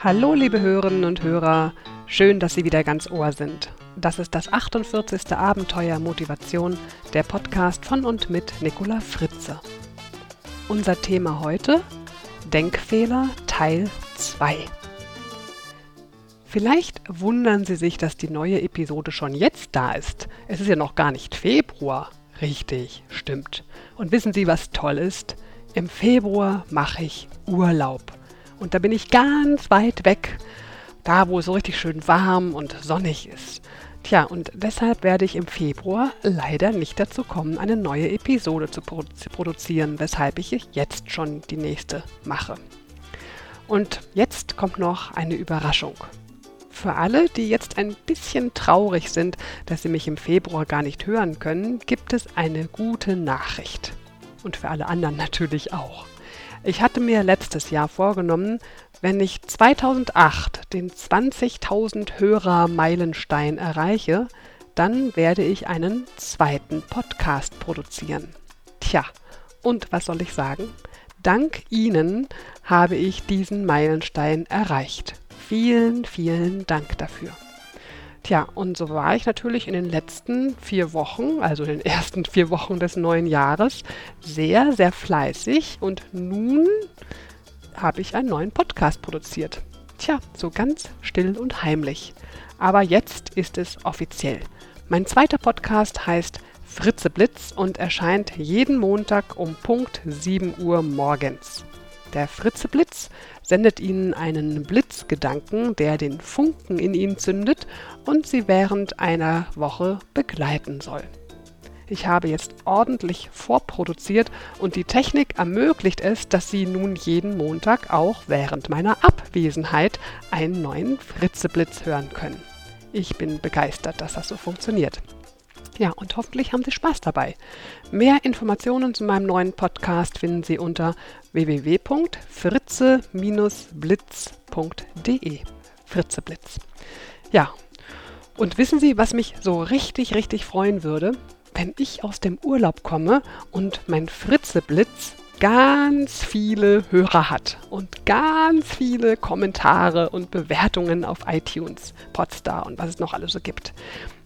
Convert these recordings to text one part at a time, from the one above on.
Hallo, liebe Hörerinnen und Hörer. Schön, dass Sie wieder ganz Ohr sind. Das ist das 48. Abenteuer Motivation, der Podcast von und mit Nicola Fritze. Unser Thema heute: Denkfehler Teil 2. Vielleicht wundern Sie sich, dass die neue Episode schon jetzt da ist. Es ist ja noch gar nicht Februar. Richtig, stimmt. Und wissen Sie, was toll ist? Im Februar mache ich Urlaub. Und da bin ich ganz weit weg, da wo es so richtig schön warm und sonnig ist. Tja, und deshalb werde ich im Februar leider nicht dazu kommen, eine neue Episode zu produzieren, weshalb ich jetzt schon die nächste mache. Und jetzt kommt noch eine Überraschung. Für alle, die jetzt ein bisschen traurig sind, dass sie mich im Februar gar nicht hören können, gibt es eine gute Nachricht. Und für alle anderen natürlich auch. Ich hatte mir letztes Jahr vorgenommen, wenn ich 2008 den 20.000 Hörer Meilenstein erreiche, dann werde ich einen zweiten Podcast produzieren. Tja, und was soll ich sagen? Dank Ihnen habe ich diesen Meilenstein erreicht. Vielen, vielen Dank dafür. Tja, und so war ich natürlich in den letzten vier Wochen, also in den ersten vier Wochen des neuen Jahres, sehr, sehr fleißig und nun habe ich einen neuen Podcast produziert. Tja, so ganz still und heimlich. Aber jetzt ist es offiziell. Mein zweiter Podcast heißt Fritze Blitz und erscheint jeden Montag um Punkt 7 Uhr morgens. Der Fritzeblitz sendet Ihnen einen Blitzgedanken, der den Funken in Ihnen zündet und Sie während einer Woche begleiten soll. Ich habe jetzt ordentlich vorproduziert und die Technik ermöglicht es, dass Sie nun jeden Montag auch während meiner Abwesenheit einen neuen Fritzeblitz hören können. Ich bin begeistert, dass das so funktioniert. Ja, und hoffentlich haben Sie Spaß dabei. Mehr Informationen zu meinem neuen Podcast finden Sie unter www.fritze-blitz.de. Fritzeblitz. Ja, und wissen Sie, was mich so richtig, richtig freuen würde? Wenn ich aus dem Urlaub komme und mein Fritzeblitz ganz viele Hörer hat und ganz viele Kommentare und Bewertungen auf iTunes, Podstar und was es noch alles so gibt.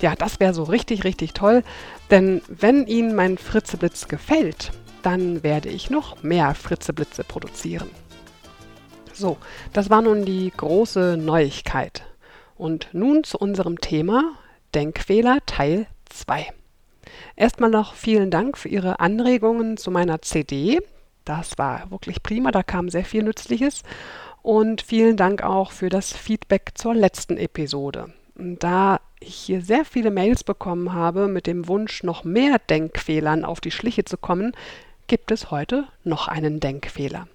Ja, das wäre so richtig, richtig toll, denn wenn Ihnen mein Fritzeblitz gefällt, dann werde ich noch mehr Fritzeblitze produzieren. So, das war nun die große Neuigkeit. Und nun zu unserem Thema Denkfehler Teil 2. Erstmal noch vielen Dank für Ihre Anregungen zu meiner CD. Das war wirklich prima, da kam sehr viel Nützliches. Und vielen Dank auch für das Feedback zur letzten Episode. Da ich hier sehr viele Mails bekommen habe mit dem Wunsch, noch mehr Denkfehlern auf die Schliche zu kommen, gibt es heute noch einen Denkfehler.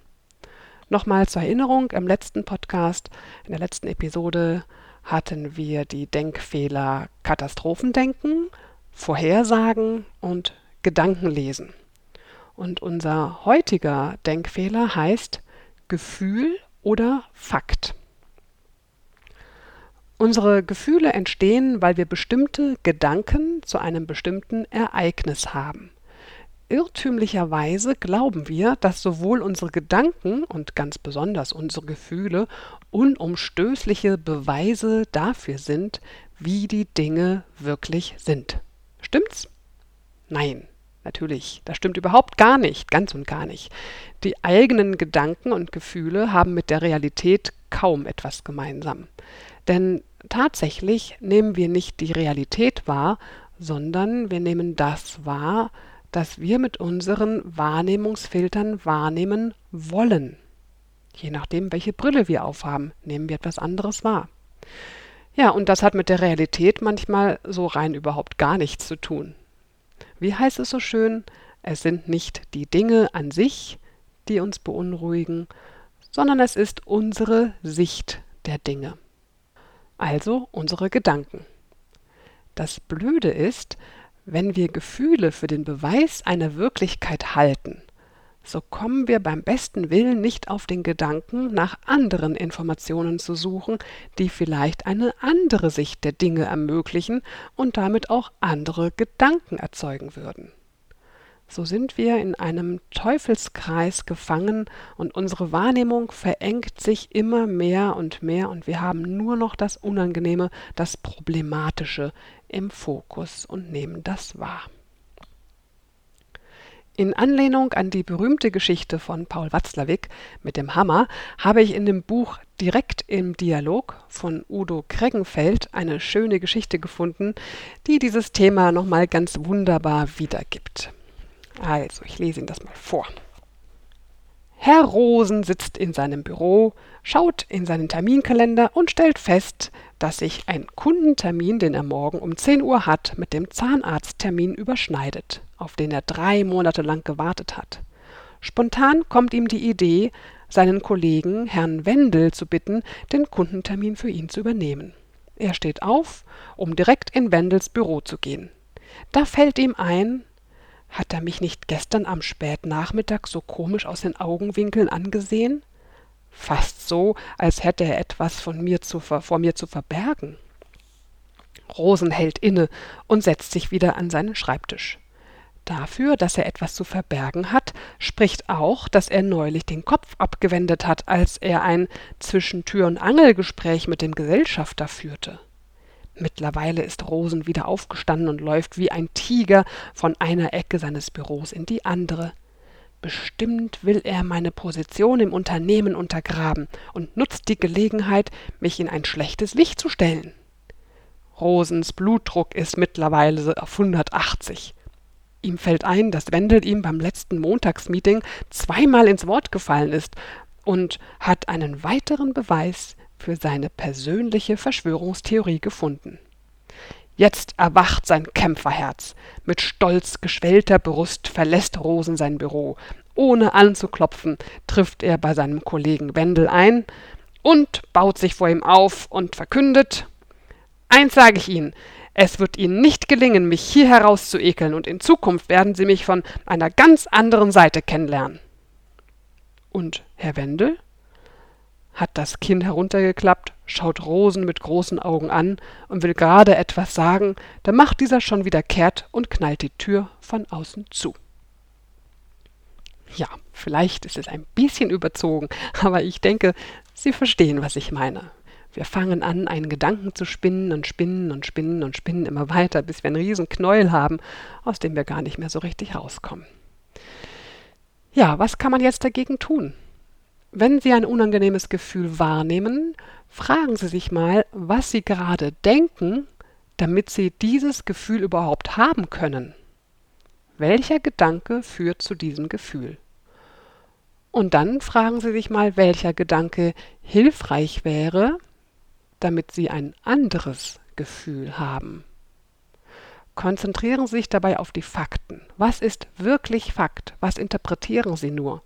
Nochmal zur Erinnerung, im letzten Podcast, in der letzten Episode hatten wir die Denkfehler Katastrophendenken, Vorhersagen und Gedankenlesen. Und unser heutiger Denkfehler heißt Gefühl oder Fakt. Unsere Gefühle entstehen, weil wir bestimmte Gedanken zu einem bestimmten Ereignis haben. Irrtümlicherweise glauben wir, dass sowohl unsere Gedanken und ganz besonders unsere Gefühle unumstößliche Beweise dafür sind, wie die Dinge wirklich sind. Stimmt's? Nein. Natürlich, das stimmt überhaupt gar nicht, ganz und gar nicht. Die eigenen Gedanken und Gefühle haben mit der Realität kaum etwas gemeinsam. Denn tatsächlich nehmen wir nicht die Realität wahr, sondern wir nehmen das wahr, das wir mit unseren Wahrnehmungsfiltern wahrnehmen wollen. Je nachdem, welche Brille wir aufhaben, nehmen wir etwas anderes wahr. Ja, und das hat mit der Realität manchmal so rein überhaupt gar nichts zu tun. Wie heißt es so schön? Es sind nicht die Dinge an sich, die uns beunruhigen, sondern es ist unsere Sicht der Dinge. Also unsere Gedanken. Das Blöde ist, wenn wir Gefühle für den Beweis einer Wirklichkeit halten, so kommen wir beim besten Willen nicht auf den Gedanken, nach anderen Informationen zu suchen, die vielleicht eine andere Sicht der Dinge ermöglichen und damit auch andere Gedanken erzeugen würden. so sind wir in einem Teufelskreis gefangen und unsere Wahrnehmung verengt sich immer mehr und mehr und wir haben nur noch das Unangenehme, das Problematische im Fokus und nehmen das wahr. In Anlehnung an die berühmte Geschichte von Paul Watzlawick mit dem Hammer habe ich in dem Buch Direkt im Dialog von Udo Kreggenfeld eine schöne Geschichte gefunden, die dieses Thema nochmal ganz wunderbar wiedergibt. Also, ich lese Ihnen das mal vor. Herr Rosen sitzt in seinem Büro, schaut in seinen Terminkalender und stellt fest, dass sich ein Kundentermin, den er morgen um 10 Uhr hat, mit dem Zahnarzttermin überschneidet, auf den er drei Monate lang gewartet hat. Spontan kommt ihm die Idee, seinen Kollegen Herrn Wendel zu bitten, den Kundentermin für ihn zu übernehmen. Er steht auf, um direkt in Wendels Büro zu gehen. Da fällt ihm ein, hat er mich nicht gestern am Spätnachmittag so komisch aus den Augenwinkeln angesehen? Fast so, als hätte er etwas von mir zu vor mir zu verbergen. Rosen hält inne und setzt sich wieder an seinen Schreibtisch. Dafür, dass er etwas zu verbergen hat, spricht auch, dass er neulich den Kopf abgewendet hat, als er ein zwischen Tür und Angel Gespräch mit dem Gesellschafter führte. Mittlerweile ist Rosen wieder aufgestanden und läuft wie ein Tiger von einer Ecke seines Büros in die andere. Bestimmt will er meine Position im Unternehmen untergraben und nutzt die Gelegenheit, mich in ein schlechtes Licht zu stellen. Rosens Blutdruck ist mittlerweile auf 180. Ihm fällt ein, dass Wendel ihm beim letzten Montagsmeeting zweimal ins Wort gefallen ist und hat einen weiteren Beweis für seine persönliche Verschwörungstheorie gefunden. Jetzt erwacht sein Kämpferherz. Mit stolz geschwellter Brust verlässt Rosen sein Büro. Ohne anzuklopfen, trifft er bei seinem Kollegen Wendel ein und baut sich vor ihm auf und verkündet Eins sage ich Ihnen, es wird Ihnen nicht gelingen, mich hier herauszuekeln, und in Zukunft werden Sie mich von einer ganz anderen Seite kennenlernen. Und Herr Wendel? Hat das Kinn heruntergeklappt, schaut Rosen mit großen Augen an und will gerade etwas sagen, da macht dieser schon wieder kehrt und knallt die Tür von außen zu. Ja, vielleicht ist es ein bisschen überzogen, aber ich denke, Sie verstehen, was ich meine. Wir fangen an, einen Gedanken zu spinnen und spinnen und spinnen und spinnen immer weiter, bis wir einen riesen Knäuel haben, aus dem wir gar nicht mehr so richtig rauskommen. Ja, was kann man jetzt dagegen tun? Wenn Sie ein unangenehmes Gefühl wahrnehmen, fragen Sie sich mal, was Sie gerade denken, damit Sie dieses Gefühl überhaupt haben können. Welcher Gedanke führt zu diesem Gefühl? Und dann fragen Sie sich mal, welcher Gedanke hilfreich wäre, damit Sie ein anderes Gefühl haben. Konzentrieren Sie sich dabei auf die Fakten. Was ist wirklich Fakt? Was interpretieren Sie nur?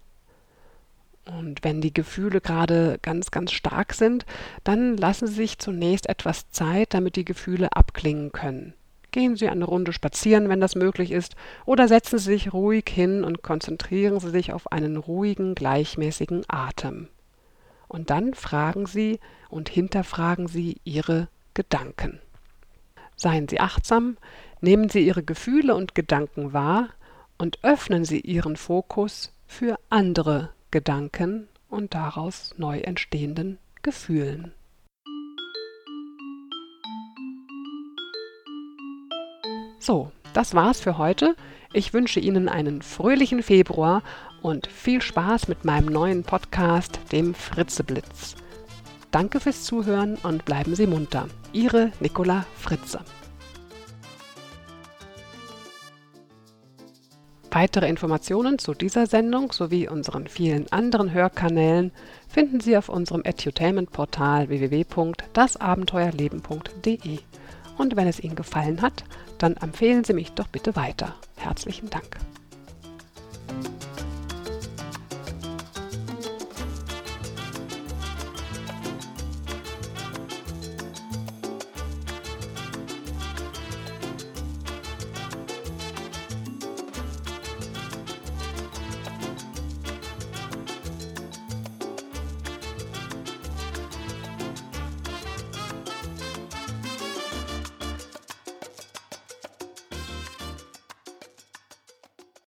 Und wenn die Gefühle gerade ganz, ganz stark sind, dann lassen Sie sich zunächst etwas Zeit, damit die Gefühle abklingen können. Gehen Sie eine Runde spazieren, wenn das möglich ist, oder setzen Sie sich ruhig hin und konzentrieren Sie sich auf einen ruhigen, gleichmäßigen Atem. Und dann fragen Sie und hinterfragen Sie Ihre Gedanken. Seien Sie achtsam, nehmen Sie Ihre Gefühle und Gedanken wahr und öffnen Sie Ihren Fokus für andere Gedanken und daraus neu entstehenden Gefühlen. So, das war's für heute. Ich wünsche Ihnen einen fröhlichen Februar und viel Spaß mit meinem neuen Podcast, dem Fritzeblitz. Danke fürs Zuhören und bleiben Sie munter. Ihre Nicola Fritze. Weitere Informationen zu dieser Sendung sowie unseren vielen anderen Hörkanälen finden Sie auf unserem Edutainment-Portal www.dasabenteuerleben.de. Und wenn es Ihnen gefallen hat, dann empfehlen Sie mich doch bitte weiter. Herzlichen Dank.